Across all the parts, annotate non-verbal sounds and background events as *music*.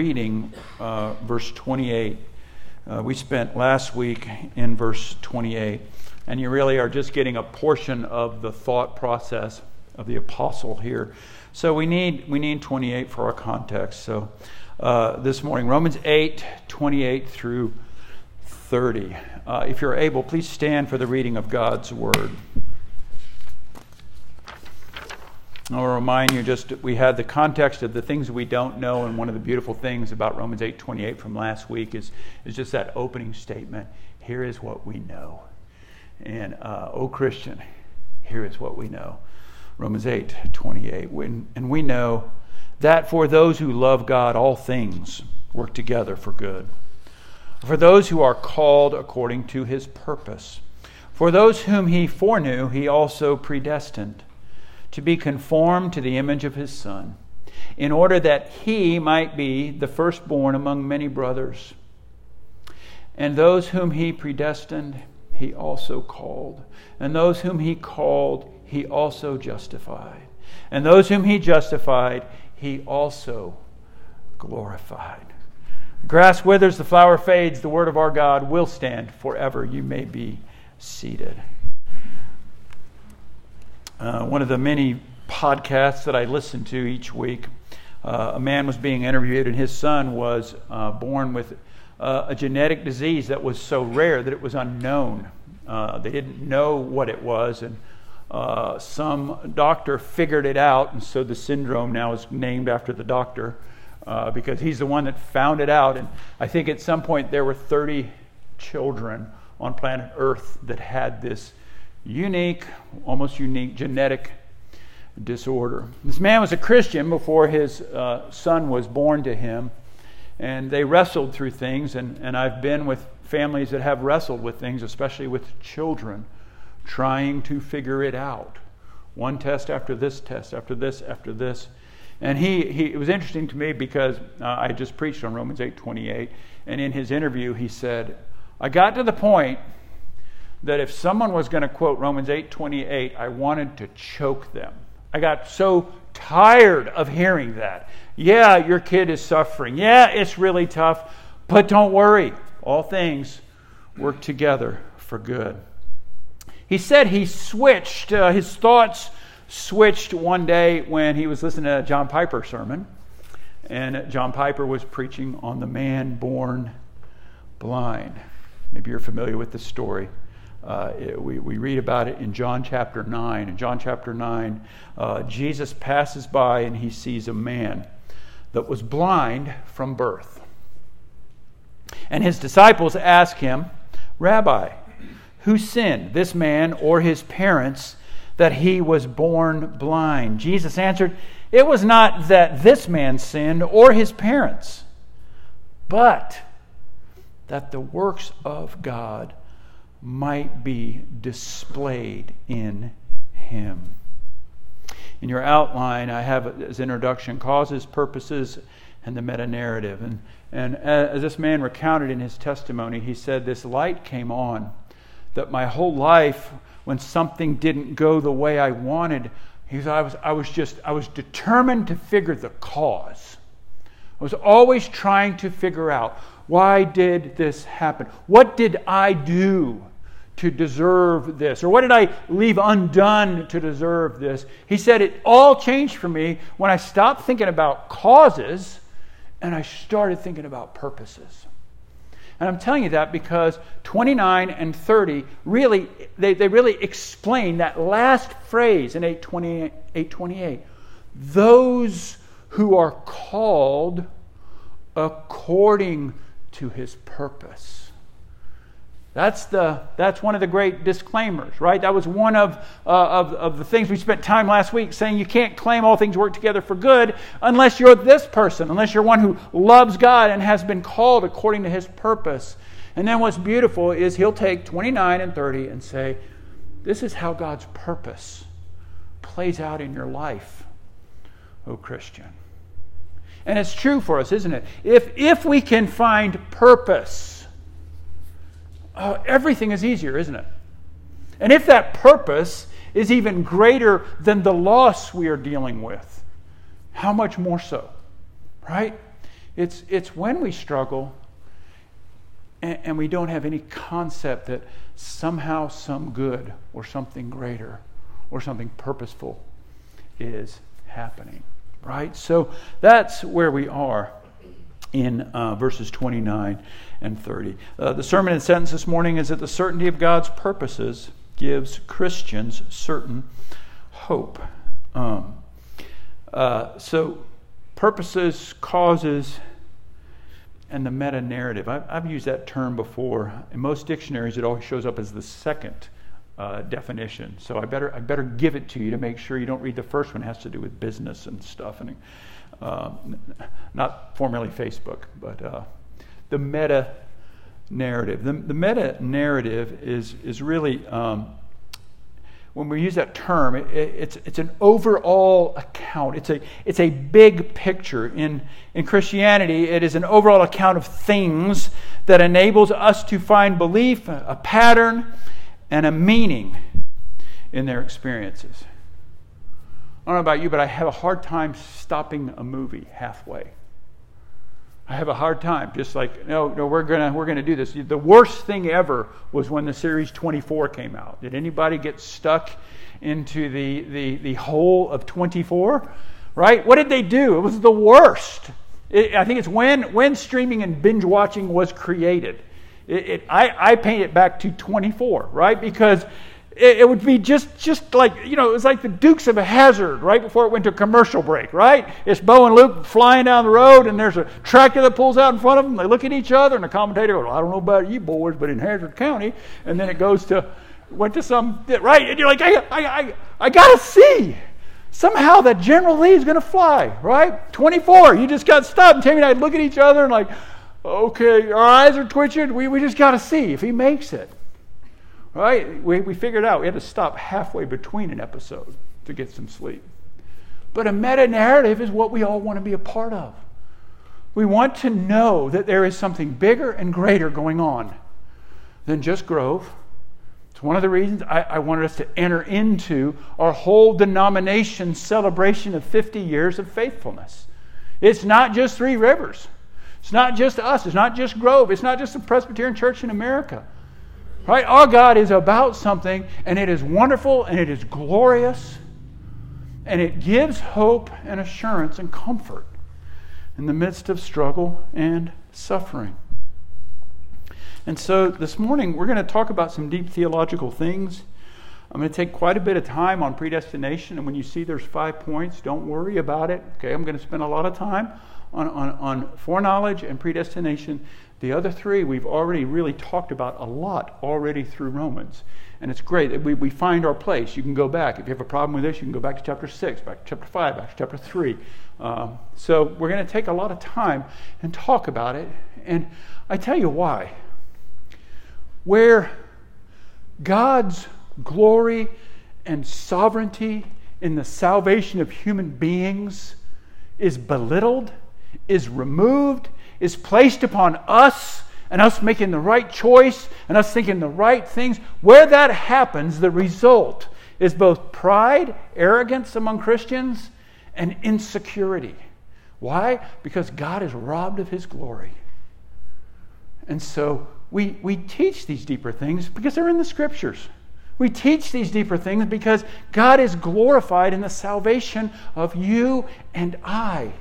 reading uh, verse 28. Uh, we spent last week in verse 28, and you really are just getting a portion of the thought process of the apostle here. So we need we need 28 for our context. So uh, this morning, Romans 8, 28 through 30. Uh, if you're able, please stand for the reading of God's word. I'll remind you just we had the context of the things we don't know, and one of the beautiful things about Romans 8:28 from last week is, is just that opening statement. Here is what we know. And uh, oh Christian, here is what we know. Romans 8:28. When, and we know that for those who love God, all things work together for good. For those who are called according to his purpose. For those whom he foreknew, he also predestined to be conformed to the image of his Son, in order that he might be the firstborn among many brothers. And those whom he predestined, he also called. And those whom he called, he also justified. And those whom he justified, he also glorified. The grass withers, the flower fades, the word of our God will stand forever. You may be seated. Uh, one of the many podcasts that I listen to each week, uh, a man was being interviewed, and his son was uh, born with uh, a genetic disease that was so rare that it was unknown. Uh, they didn't know what it was, and uh, some doctor figured it out, and so the syndrome now is named after the doctor because he's the one that found it out. And I think at some point there were 30 children on planet Earth that had this unique, almost unique genetic disorder. This man was a Christian before his uh, son was born to him, and they wrestled through things. And, and I've been with families that have wrestled with things, especially with children, trying to figure it out. One test after this test, after this, after this. And he, he it was interesting to me because uh, I just preached on Romans 8 28, and in his interview, he said, I got to the point that if someone was going to quote Romans 8:28, I wanted to choke them. I got so tired of hearing that. Yeah, your kid is suffering. Yeah, it's really tough, but don't worry. All things work together for good. He said he switched, uh, his thoughts switched one day when he was listening to a John Piper sermon. And John Piper was preaching on the man born blind. Maybe you're familiar with the story. Uh, it, we, we read about it in John chapter 9. In John chapter 9, uh, Jesus passes by and he sees a man that was blind from birth. And his disciples ask him, Rabbi, who sinned, this man or his parents, that he was born blind? Jesus answered, It was not that this man sinned or his parents, but that the works of God might be displayed in him. In your outline, I have as introduction causes, purposes, and the meta narrative. And, and as this man recounted in his testimony, he said, This light came on that my whole life, when something didn't go the way I wanted, he said, I was, I was just, I was determined to figure the cause. I was always trying to figure out why did this happen? What did I do to deserve this? Or what did I leave undone to deserve this? He said it all changed for me when I stopped thinking about causes and I started thinking about purposes. And I'm telling you that because 29 and 30 really, they, they really explain that last phrase in 828, 828. Those who are called according to his purpose. That's, the, that's one of the great disclaimers, right? That was one of, uh, of, of the things we spent time last week saying you can't claim all things work together for good unless you're this person, unless you're one who loves God and has been called according to his purpose. And then what's beautiful is he'll take 29 and 30 and say, This is how God's purpose plays out in your life, O Christian. And it's true for us, isn't it? If, if we can find purpose, uh, everything is easier, isn't it? And if that purpose is even greater than the loss we are dealing with, how much more so? Right? It's, it's when we struggle and, and we don't have any concept that somehow some good or something greater or something purposeful is happening, right? So that's where we are in uh, verses 29 and 30. Uh, the sermon and sentence this morning is that the certainty of God's purposes gives Christians certain hope. Um, uh, so, purposes, causes, and the meta narrative. I've, I've, used that term before. In most dictionaries, it always shows up as the second uh, definition. So I better I better give it to you to make sure you don't read the first one. It has to do with business and stuff, and uh, not formerly Facebook, but uh, the meta narrative. The, the meta narrative is is really um, when we use that term, it, it's, it's an overall account. It's a, it's a big picture. In, in Christianity, it is an overall account of things that enables us to find belief, a pattern, and a meaning in their experiences. I don't know about you, but I have a hard time stopping a movie halfway. I have a hard time. Just like, no, no, we're gonna we're gonna do this. The worst thing ever was when the series 24 came out. Did anybody get stuck into the the the hole of 24? Right? What did they do? It was the worst. It, I think it's when when streaming and binge watching was created. It, it, I, I paint it back to 24, right? Because it, would be just just like you know it was like the Dukes of Hazzard right before it went to commercial break, right? It's Bo and Luke flying down the road, and there's a tractor that pulls out in front of them. They look at each other, and the commentator goes, "I don't know about you boys, but in Hazzard County," and then it goes to went to some right, and you're like, "I I I, I gotta see." Somehow that General Lee is going to fly, right? 24. You just got stopped. And Tammy and I look at each other and like, okay, our eyes are twitching. We, we just got to see if he makes it. Right? We, we figured out we had to stop halfway between an episode to get some sleep. But a meta narrative is what we all want to be a part of. We want to know that there is something bigger and greater going on than just Grove. It's one of the reasons I, I wanted us to enter into our whole denomination celebration of 50 years of faithfulness. It's not just Three Rivers. It's not just us. It's not just Grove. It's not just the Presbyterian Church in America. Right? Our God is about something, and it is wonderful, and it is glorious, and it gives hope and assurance and comfort in the midst of struggle and suffering. And so this morning, we're going to talk about some deep theological things. I'm going to take quite a bit of time on predestination, and when you see there's five points, don't worry about it. Okay, I'm going to spend a lot of time on, on, on foreknowledge and predestination. The other three we've already really talked about a lot already through Romans. And it's great that we, we find our place. You can go back. If you have a problem with this, you can go back to chapter 6, back to chapter 5, back to chapter 3. Um, so we're going to take a lot of time and talk about it. And I tell you why. Where God's glory and sovereignty in the salvation of human beings is belittled, is removed, is placed upon us and us making the right choice and us thinking the right things, where that happens, the result is both pride, arrogance among Christians, and insecurity. Why? Because God is robbed of his glory. And so we, we teach these deeper things because they're in the scriptures. We teach these deeper things because God is glorified in the salvation of you and I.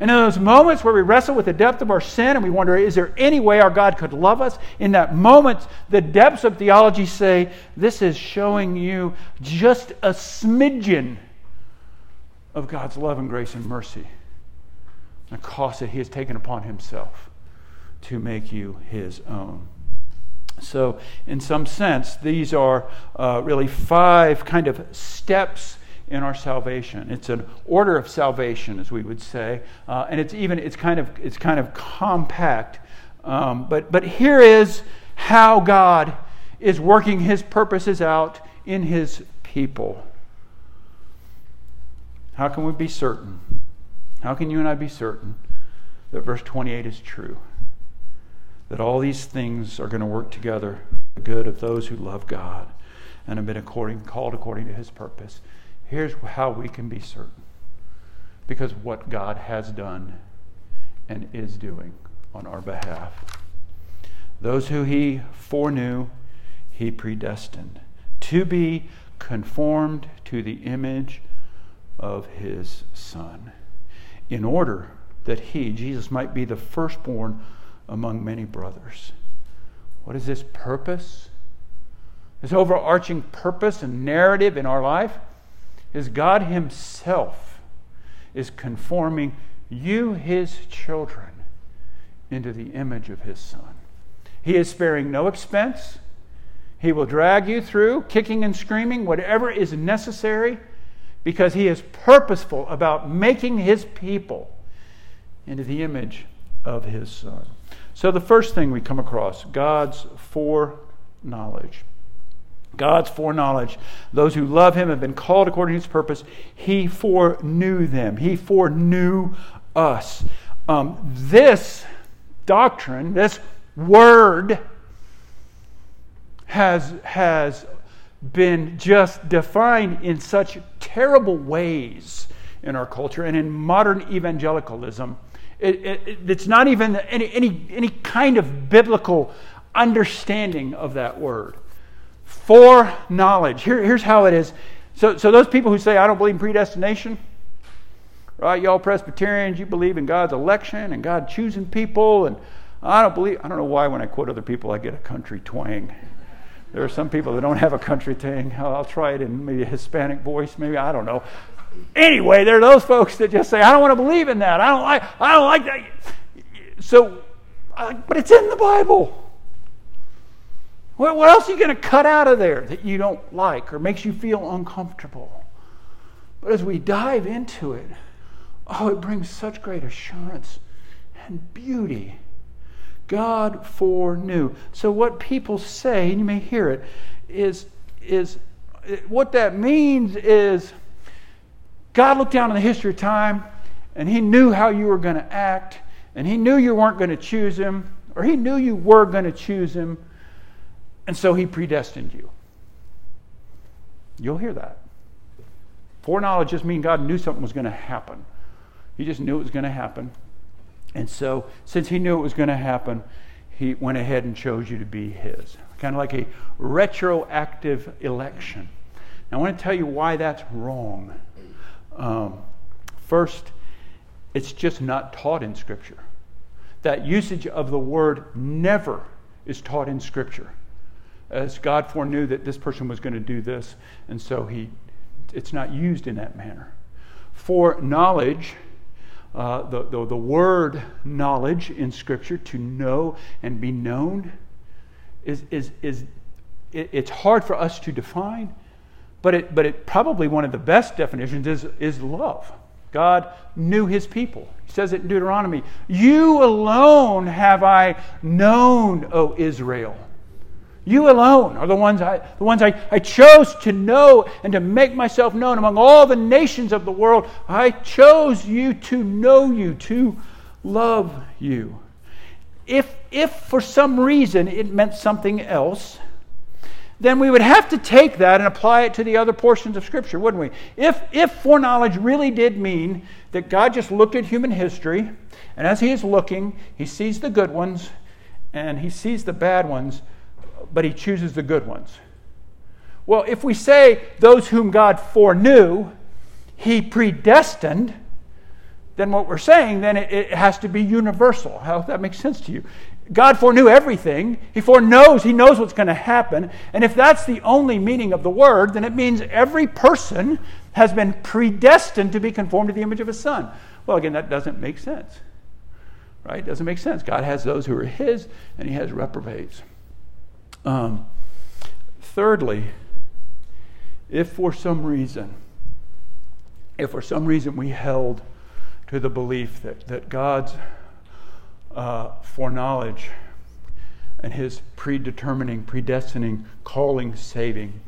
And in those moments where we wrestle with the depth of our sin and we wonder, is there any way our God could love us? In that moment, the depths of theology say, this is showing you just a smidgen of God's love and grace and mercy. The cost that He has taken upon Himself to make you His own. So, in some sense, these are uh, really five kind of steps in our salvation. It's an order of salvation, as we would say, uh, and it's even it's kind of it's kind of compact. Um, but but here is how God is working His purposes out in His people. How can we be certain? How can you and I be certain that verse 28 is true? That all these things are going to work together for the good of those who love God and have been according, called according to His purpose. Here's how we can be certain because what God has done and is doing on our behalf. Those who he foreknew, he predestined to be conformed to the image of his Son, in order that he, Jesus, might be the firstborn among many brothers. What is this purpose? This overarching purpose and narrative in our life is God Himself is conforming you, His children, into the image of His Son. He is sparing no expense. He will drag you through, kicking and screaming, whatever is necessary, because He is purposeful about making His people into the image of His Son. So, the first thing we come across God's foreknowledge. God's foreknowledge. Those who love Him have been called according to His purpose. He foreknew them, He foreknew us. Um, this doctrine, this word, has, has been just defined in such terrible ways in our culture and in modern evangelicalism. It, it, it's not even any, any, any kind of biblical understanding of that word. Foreknowledge. Here, here's how it is. So, so those people who say, I don't believe in predestination, right? Y'all Presbyterians, you believe in God's election and God choosing people. And I don't believe, I don't know why when I quote other people, I get a country twang. There are some people that don't have a country thing. I'll try it in maybe a Hispanic voice, maybe I don't know. Anyway, there are those folks that just say, "I don't want to believe in that. I don't like. I don't like that." So, but it's in the Bible. What, what else are you going to cut out of there that you don't like or makes you feel uncomfortable? But as we dive into it, oh, it brings such great assurance and beauty God foreknew. So what people say, and you may hear it, is, is what that means is God looked down on the history of time and he knew how you were going to act, and he knew you weren't going to choose him, or he knew you were going to choose him, and so he predestined you. You'll hear that. Foreknowledge just means God knew something was going to happen. He just knew it was going to happen. And so, since he knew it was going to happen, he went ahead and chose you to be his. Kind of like a retroactive election. Now, I want to tell you why that's wrong. Um, first, it's just not taught in Scripture. That usage of the word never is taught in Scripture. As God foreknew that this person was going to do this, and so he, it's not used in that manner. Foreknowledge uh, the, the, the word knowledge in Scripture, to know and be known, is, is, is it, it's hard for us to define, but it, but it probably one of the best definitions is, is love. God knew his people. He says it in Deuteronomy You alone have I known, O Israel. You alone are the ones I, the ones I, I chose to know and to make myself known among all the nations of the world. I chose you to know you, to love you. If, if for some reason it meant something else, then we would have to take that and apply it to the other portions of Scripture, wouldn't we? If, if foreknowledge really did mean that God just looked at human history, and as He is looking, He sees the good ones and He sees the bad ones but he chooses the good ones. Well, if we say those whom God foreknew, he predestined, then what we're saying then it, it has to be universal. How that makes sense to you? God foreknew everything. He foreknows, he knows what's going to happen. And if that's the only meaning of the word, then it means every person has been predestined to be conformed to the image of his son. Well, again, that doesn't make sense. Right? It doesn't make sense. God has those who are his, and he has reprobates. Um, thirdly, if for some reason, if for some reason we held to the belief that, that God's uh, foreknowledge and his predetermining, predestining, calling, saving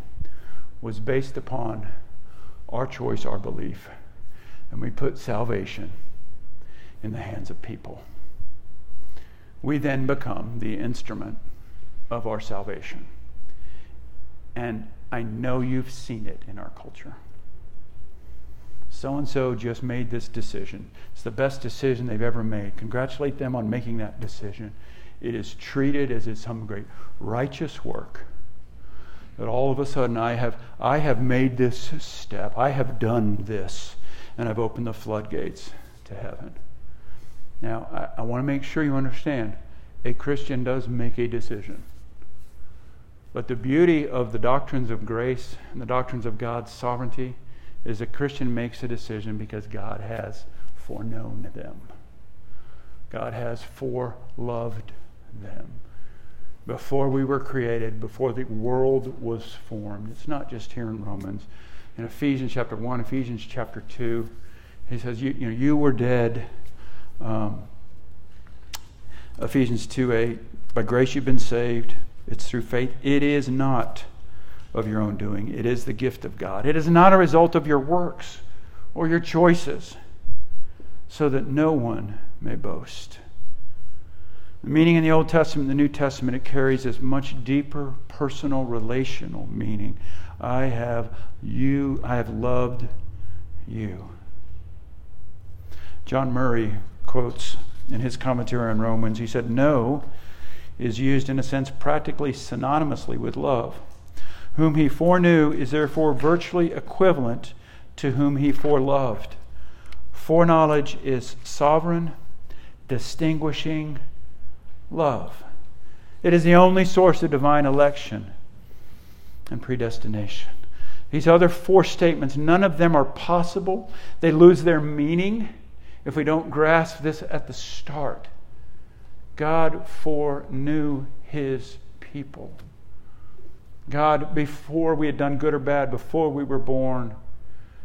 was based upon our choice, our belief, and we put salvation in the hands of people. We then become the instrument of our salvation. And I know you've seen it in our culture. so and so just made this decision. It's the best decision they've ever made. Congratulate them on making that decision. It is treated as it's some great righteous work. That all of a sudden I have, I have made this step, I have done this, and I've opened the floodgates to heaven. Now, I, I want to make sure you understand a Christian does make a decision. But the beauty of the doctrines of grace and the doctrines of God's sovereignty is a Christian makes a decision because God has foreknown them. God has foreloved them. Before we were created, before the world was formed. It's not just here in Romans. In Ephesians chapter 1, Ephesians chapter 2, he says, You, you, know, you were dead. Um, Ephesians 2 8, by grace you've been saved. It's through faith. It is not of your own doing, it is the gift of God. It is not a result of your works or your choices, so that no one may boast. The meaning in the Old Testament the New Testament, it carries this much deeper personal relational meaning. I have you, I have loved you. John Murray quotes in his commentary on Romans, he said, Know is used in a sense practically synonymously with love. Whom he foreknew is therefore virtually equivalent to whom he foreloved. Foreknowledge is sovereign, distinguishing love. It is the only source of divine election and predestination. These other four statements, none of them are possible. They lose their meaning if we don't grasp this at the start. God foreknew his people. God, before we had done good or bad, before we were born,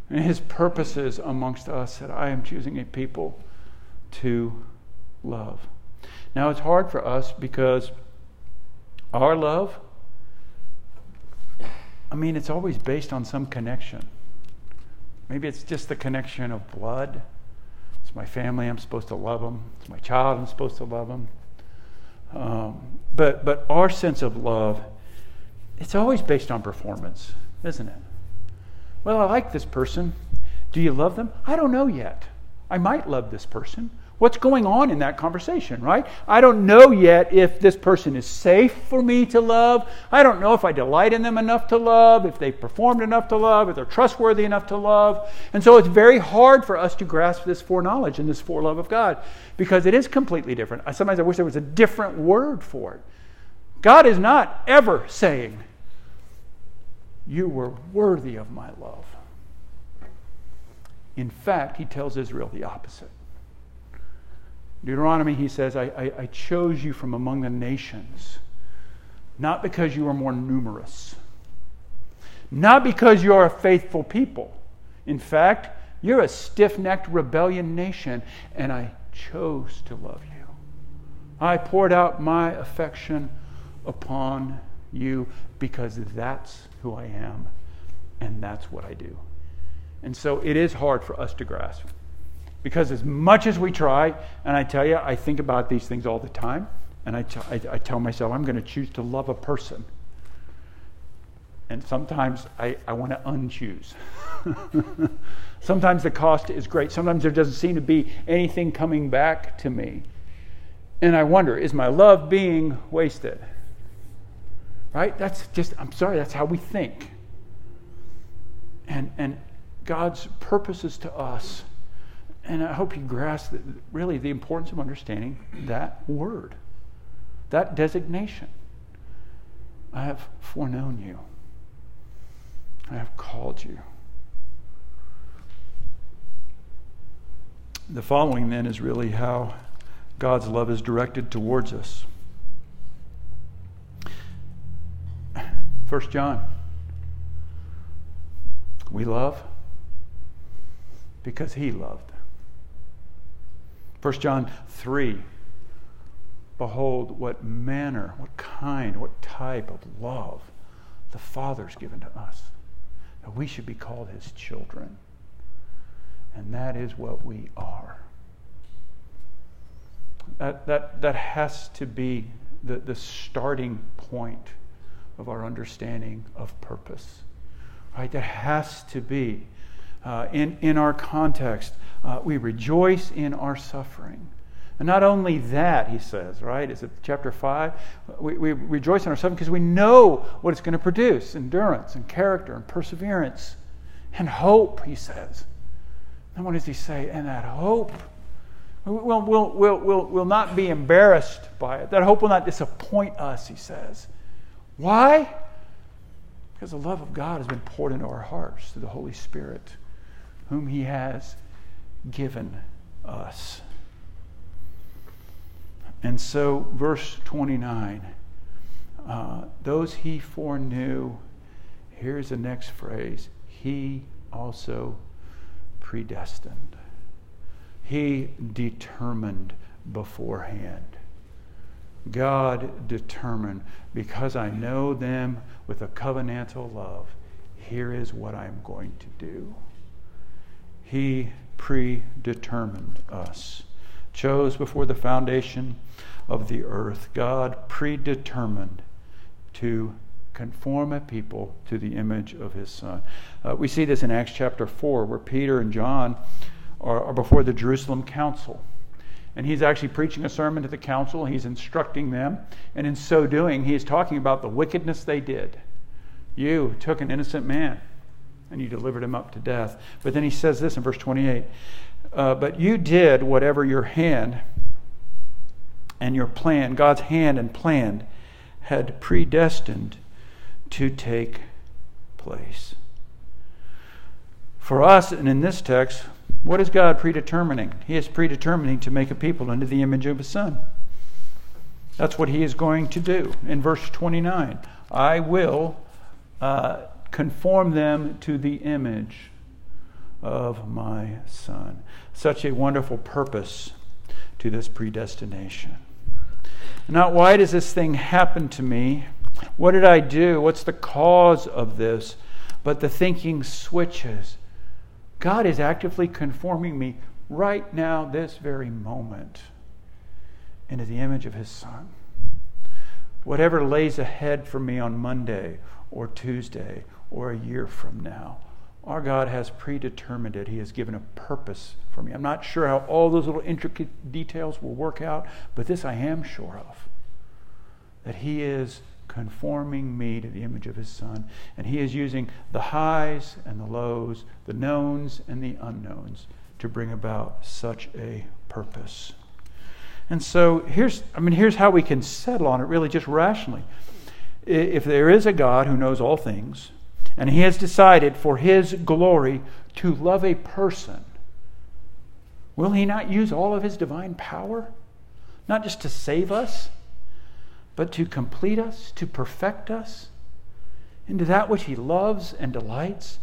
and his purposes amongst us that I am choosing a people to love. Now, it's hard for us because our love, I mean, it's always based on some connection. Maybe it's just the connection of blood. It's my family, I'm supposed to love them. It's my child, I'm supposed to love them. Um, but, but our sense of love, it's always based on performance, isn't it? Well, I like this person. Do you love them? I don't know yet. I might love this person. What's going on in that conversation, right? I don't know yet if this person is safe for me to love. I don't know if I delight in them enough to love, if they've performed enough to love, if they're trustworthy enough to love. And so it's very hard for us to grasp this foreknowledge and this forelove of God because it is completely different. Sometimes I wish there was a different word for it. God is not ever saying, You were worthy of my love. In fact, he tells Israel the opposite. Deuteronomy, he says, I, I, I chose you from among the nations, not because you are more numerous, not because you're a faithful people. In fact, you're a stiff necked rebellion nation, and I chose to love you. I poured out my affection upon you because that's who I am, and that's what I do. And so it is hard for us to grasp. Because as much as we try, and I tell you, I think about these things all the time, and I, t- I, I tell myself, I'm going to choose to love a person. And sometimes I, I want to unchoose. *laughs* sometimes the cost is great. Sometimes there doesn't seem to be anything coming back to me. And I wonder, is my love being wasted? Right? That's just, I'm sorry, that's how we think. And, and God's purposes to us and I hope you grasp that really the importance of understanding that word, that designation. I have foreknown you. I have called you. The following then is really how God's love is directed towards us. First John. We love because he loved. 1 John 3 Behold, what manner, what kind, what type of love the Father's given to us. That we should be called his children. And that is what we are. That, that, that has to be the, the starting point of our understanding of purpose. Right? That has to be uh, in, in our context. Uh, we rejoice in our suffering. And not only that, he says, right? Is it chapter 5? We, we rejoice in our suffering because we know what it's going to produce endurance and character and perseverance and hope, he says. And what does he say? And that hope We'll, we'll, we'll, we'll, we'll not be embarrassed by it. That hope will not disappoint us, he says. Why? Because the love of God has been poured into our hearts through the Holy Spirit, whom he has given us. And so, verse 29 uh, those he foreknew, here's the next phrase, he also predestined. He determined beforehand. God determined, because I know them with a covenantal love, here is what I'm going to do. He predetermined us, chose before the foundation of the earth. God predetermined to conform a people to the image of his Son. Uh, we see this in Acts chapter 4, where Peter and John are, or before the Jerusalem council. And he's actually preaching a sermon to the council. He's instructing them. And in so doing, he is talking about the wickedness they did. You took an innocent man and you delivered him up to death. But then he says this in verse 28 uh, But you did whatever your hand and your plan, God's hand and plan, had predestined to take place. For us, and in this text, what is God predetermining? He is predetermining to make a people into the image of His Son. That's what He is going to do. In verse 29, I will uh, conform them to the image of my Son. Such a wonderful purpose to this predestination. Now, why does this thing happen to me? What did I do? What's the cause of this? But the thinking switches God is actively conforming me right now, this very moment, into the image of His Son. Whatever lays ahead for me on Monday or Tuesday or a year from now, our God has predetermined it. He has given a purpose for me. I'm not sure how all those little intricate details will work out, but this I am sure of that He is conforming me to the image of his son. And he is using the highs and the lows, the knowns and the unknowns to bring about such a purpose. And so here's I mean here's how we can settle on it really just rationally. If there is a God who knows all things and he has decided for his glory to love a person, will he not use all of his divine power not just to save us, but to complete us, to perfect us into that which He loves and delights.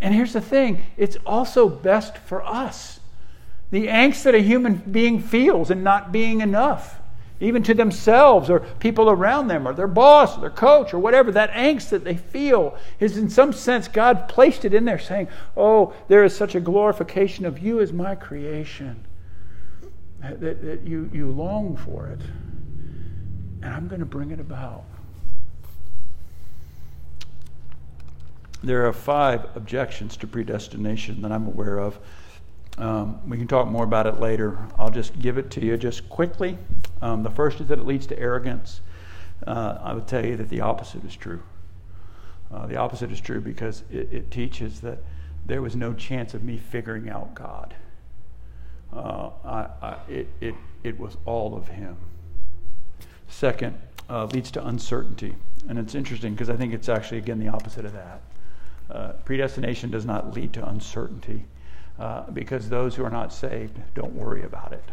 And here's the thing it's also best for us. The angst that a human being feels in not being enough, even to themselves or people around them or their boss or their coach or whatever, that angst that they feel is in some sense God placed it in there saying, Oh, there is such a glorification of you as my creation that, that, that you, you long for it and I'm going to bring it about. There are five objections to predestination that I'm aware of. Um, we can talk more about it later. I'll just give it to you just quickly. Um, the first is that it leads to arrogance. Uh, I would tell you that the opposite is true. Uh, the opposite is true because it, it, teaches that there was no chance of me figuring out God. Uh, I, I, it, it, it was all of Him. Second, uh, leads to uncertainty. And it's interesting because I think it's actually, again, the opposite of that. Uh, predestination does not lead to uncertainty uh, because those who are not saved don't worry about it.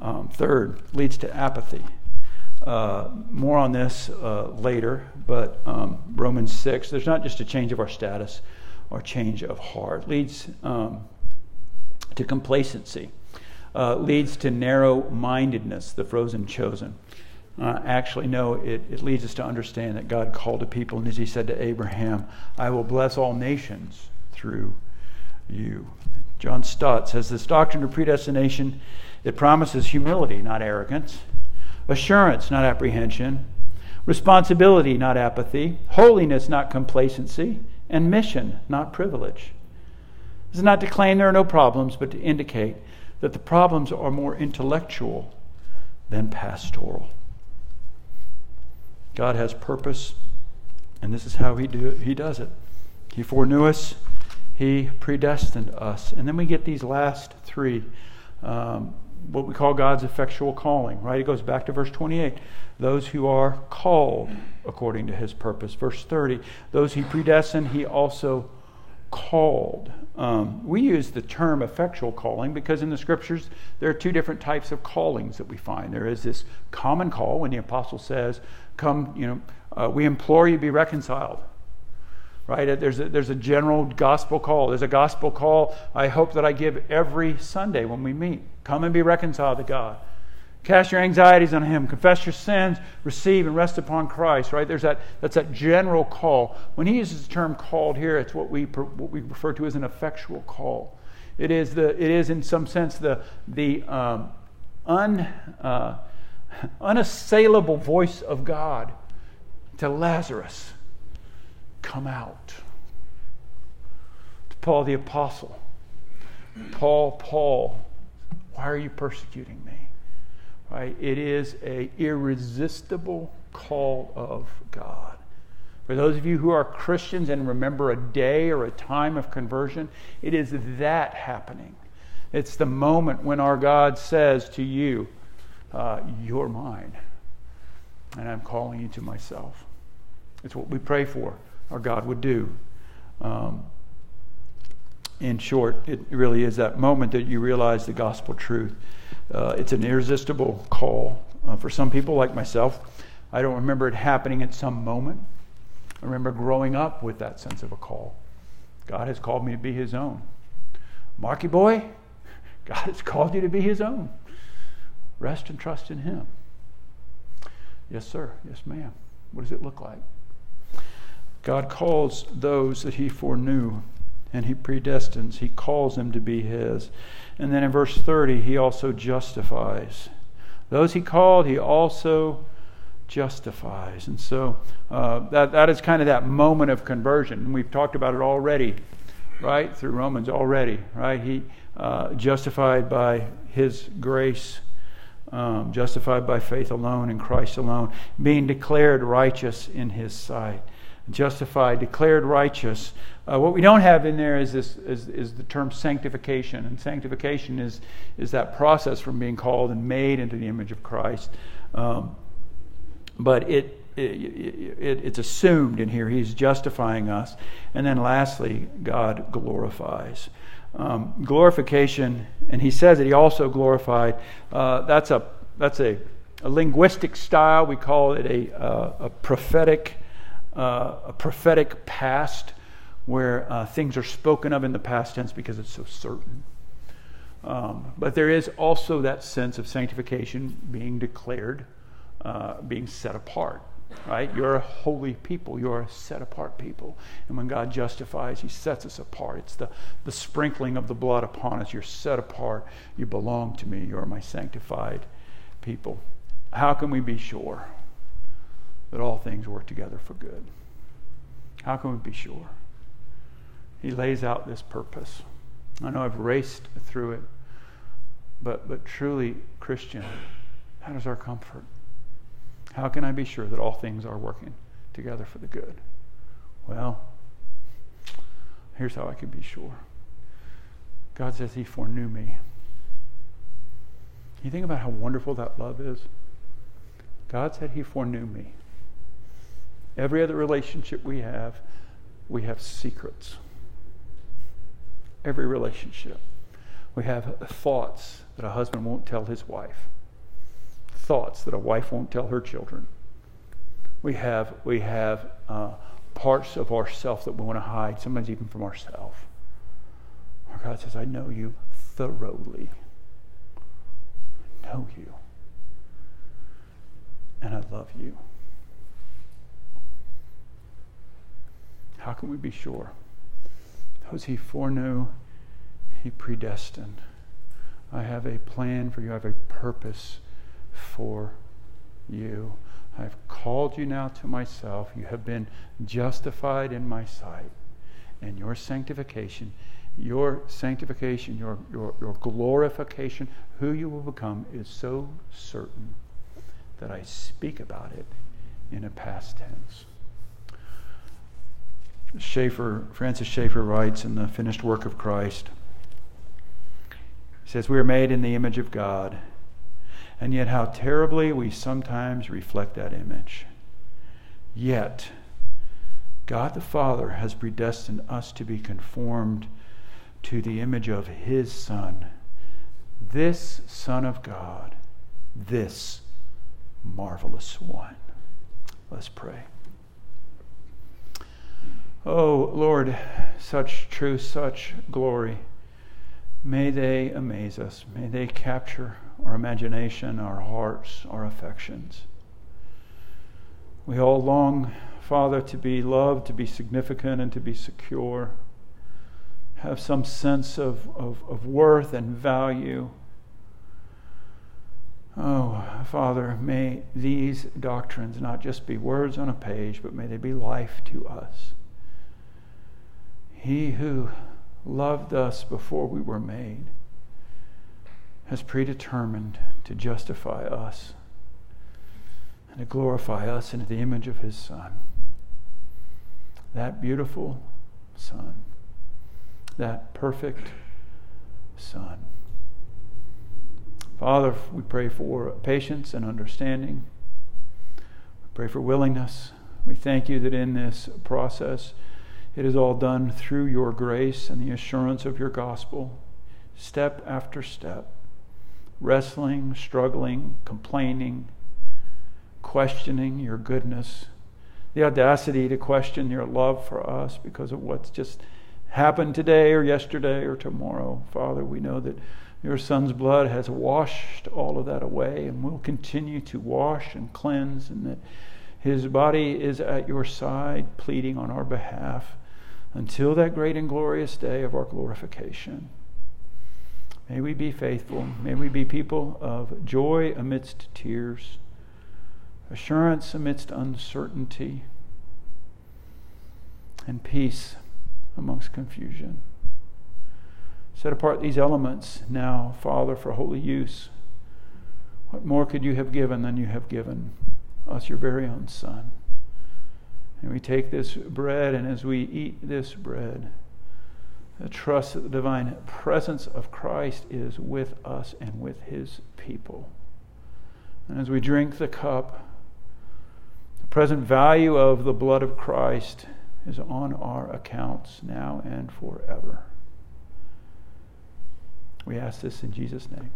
Um, third, leads to apathy. Uh, more on this uh, later, but um, Romans 6, there's not just a change of our status or change of heart. Leads um, to complacency uh, leads to narrow mindedness, the frozen chosen. Uh, actually, no, it, it leads us to understand that God called a people, and as he said to Abraham, I will bless all nations through you. John Stott says this doctrine of predestination it promises humility, not arrogance, assurance, not apprehension, responsibility, not apathy, holiness, not complacency, and mission, not privilege. This is not to claim there are no problems, but to indicate that the problems are more intellectual than pastoral. God has purpose, and this is how He, do, he does it. He foreknew us, He predestined us. And then we get these last three, um, what we call God's effectual calling, right? It goes back to verse 28. Those who are called according to His purpose. Verse 30. Those He predestined, He also called. Um, we use the term effectual calling because in the scriptures there are two different types of callings that we find. There is this common call when the apostle says, "Come, you know, uh, we implore you be reconciled." Right? There's a, there's a general gospel call. There's a gospel call. I hope that I give every Sunday when we meet. Come and be reconciled to God. Cast your anxieties on him. Confess your sins. Receive and rest upon Christ. Right? There's that. That's that general call. When he uses the term "called" here, it's what we what we refer to as an effectual call. It is the. It is in some sense the the um, un, uh, unassailable voice of God to Lazarus. Come out. To Paul the apostle. Paul, Paul, why are you persecuting me? Right? It is a irresistible call of God. For those of you who are Christians and remember a day or a time of conversion, it is that happening. It's the moment when our God says to you, uh, You're mine, and I'm calling you to myself. It's what we pray for, our God would do. Um, in short, it really is that moment that you realize the gospel truth. Uh, it's an irresistible call. Uh, for some people, like myself, I don't remember it happening at some moment. I remember growing up with that sense of a call. God has called me to be His own. Marky boy, *laughs* God has called you to be His own. Rest and trust in Him. Yes, sir. Yes, ma'am. What does it look like? God calls those that He foreknew and He predestines. He calls them to be His. And then in verse 30, he also justifies. Those he called, he also justifies. And so uh, that, that is kind of that moment of conversion. And we've talked about it already, right? Through Romans already, right? He uh, justified by his grace, um, justified by faith alone in Christ alone, being declared righteous in his sight. Justified, declared righteous uh, what we don't have in there is, this, is, is, the term sanctification. And sanctification is, is that process from being called and made into the image of Christ. Um, but it, it, it, it's assumed in here. He's justifying us. And then lastly, God glorifies. Um, glorification, and he says that he also glorified, uh, that's, a, that's a, a, linguistic style. We call it a, uh, a prophetic, uh, a prophetic past where uh, things are spoken of in the past tense because it's so certain. Um, but there is also that sense of sanctification being declared, uh, being set apart. Right? You're a holy people. You're a set apart people. And when God justifies, He sets us apart. It's the, the sprinkling of the blood upon us. You're set apart. You belong to me. You're my sanctified people. How can we be sure that all things work together for good? How can we be sure? he lays out this purpose. I know I've raced through it, but, but truly, Christian, how does our comfort? How can I be sure that all things are working together for the good? Well, here's how I can be sure God says He foreknew me. You think about how wonderful that love is? God said He foreknew me. Every other relationship we have, we have secrets every relationship. We have thoughts that a husband won't tell his wife, thoughts that a wife won't tell her children. We have, we have uh, parts of ourself that we want to hide, sometimes even from ourselves. Our God says, I know you thoroughly. I know you. And I love you. How can we be sure? Those he foreknew, he predestined. I have a plan for you, I have a purpose for you. I have called you now to myself. You have been justified in my sight, and your sanctification your sanctification, your, your, your glorification, who you will become, is so certain that I speak about it in a past tense. Schaeffer, Francis Schaeffer writes in the finished work of Christ, he says, We are made in the image of God, and yet how terribly we sometimes reflect that image. Yet, God the Father has predestined us to be conformed to the image of His Son, this Son of God, this marvelous one. Let's pray. Oh, Lord, such truth, such glory. May they amaze us. May they capture our imagination, our hearts, our affections. We all long, Father, to be loved, to be significant, and to be secure. Have some sense of, of, of worth and value. Oh, Father, may these doctrines not just be words on a page, but may they be life to us. He who loved us before we were made has predetermined to justify us and to glorify us into the image of his Son. That beautiful Son, that perfect Son. Father, we pray for patience and understanding. We pray for willingness. We thank you that in this process, it is all done through your grace and the assurance of your gospel, step after step, wrestling, struggling, complaining, questioning your goodness, the audacity to question your love for us because of what's just happened today or yesterday or tomorrow. Father, we know that your Son's blood has washed all of that away and will continue to wash and cleanse, and that his body is at your side, pleading on our behalf until that great and glorious day of our glorification. May we be faithful. May we be people of joy amidst tears, assurance amidst uncertainty, and peace amongst confusion. Set apart these elements now, Father, for holy use. What more could you have given than you have given us, your very own Son? And we take this bread, and as we eat this bread, trust that the divine presence of Christ is with us and with his people. And as we drink the cup, the present value of the blood of Christ is on our accounts now and forever. We ask this in Jesus' name.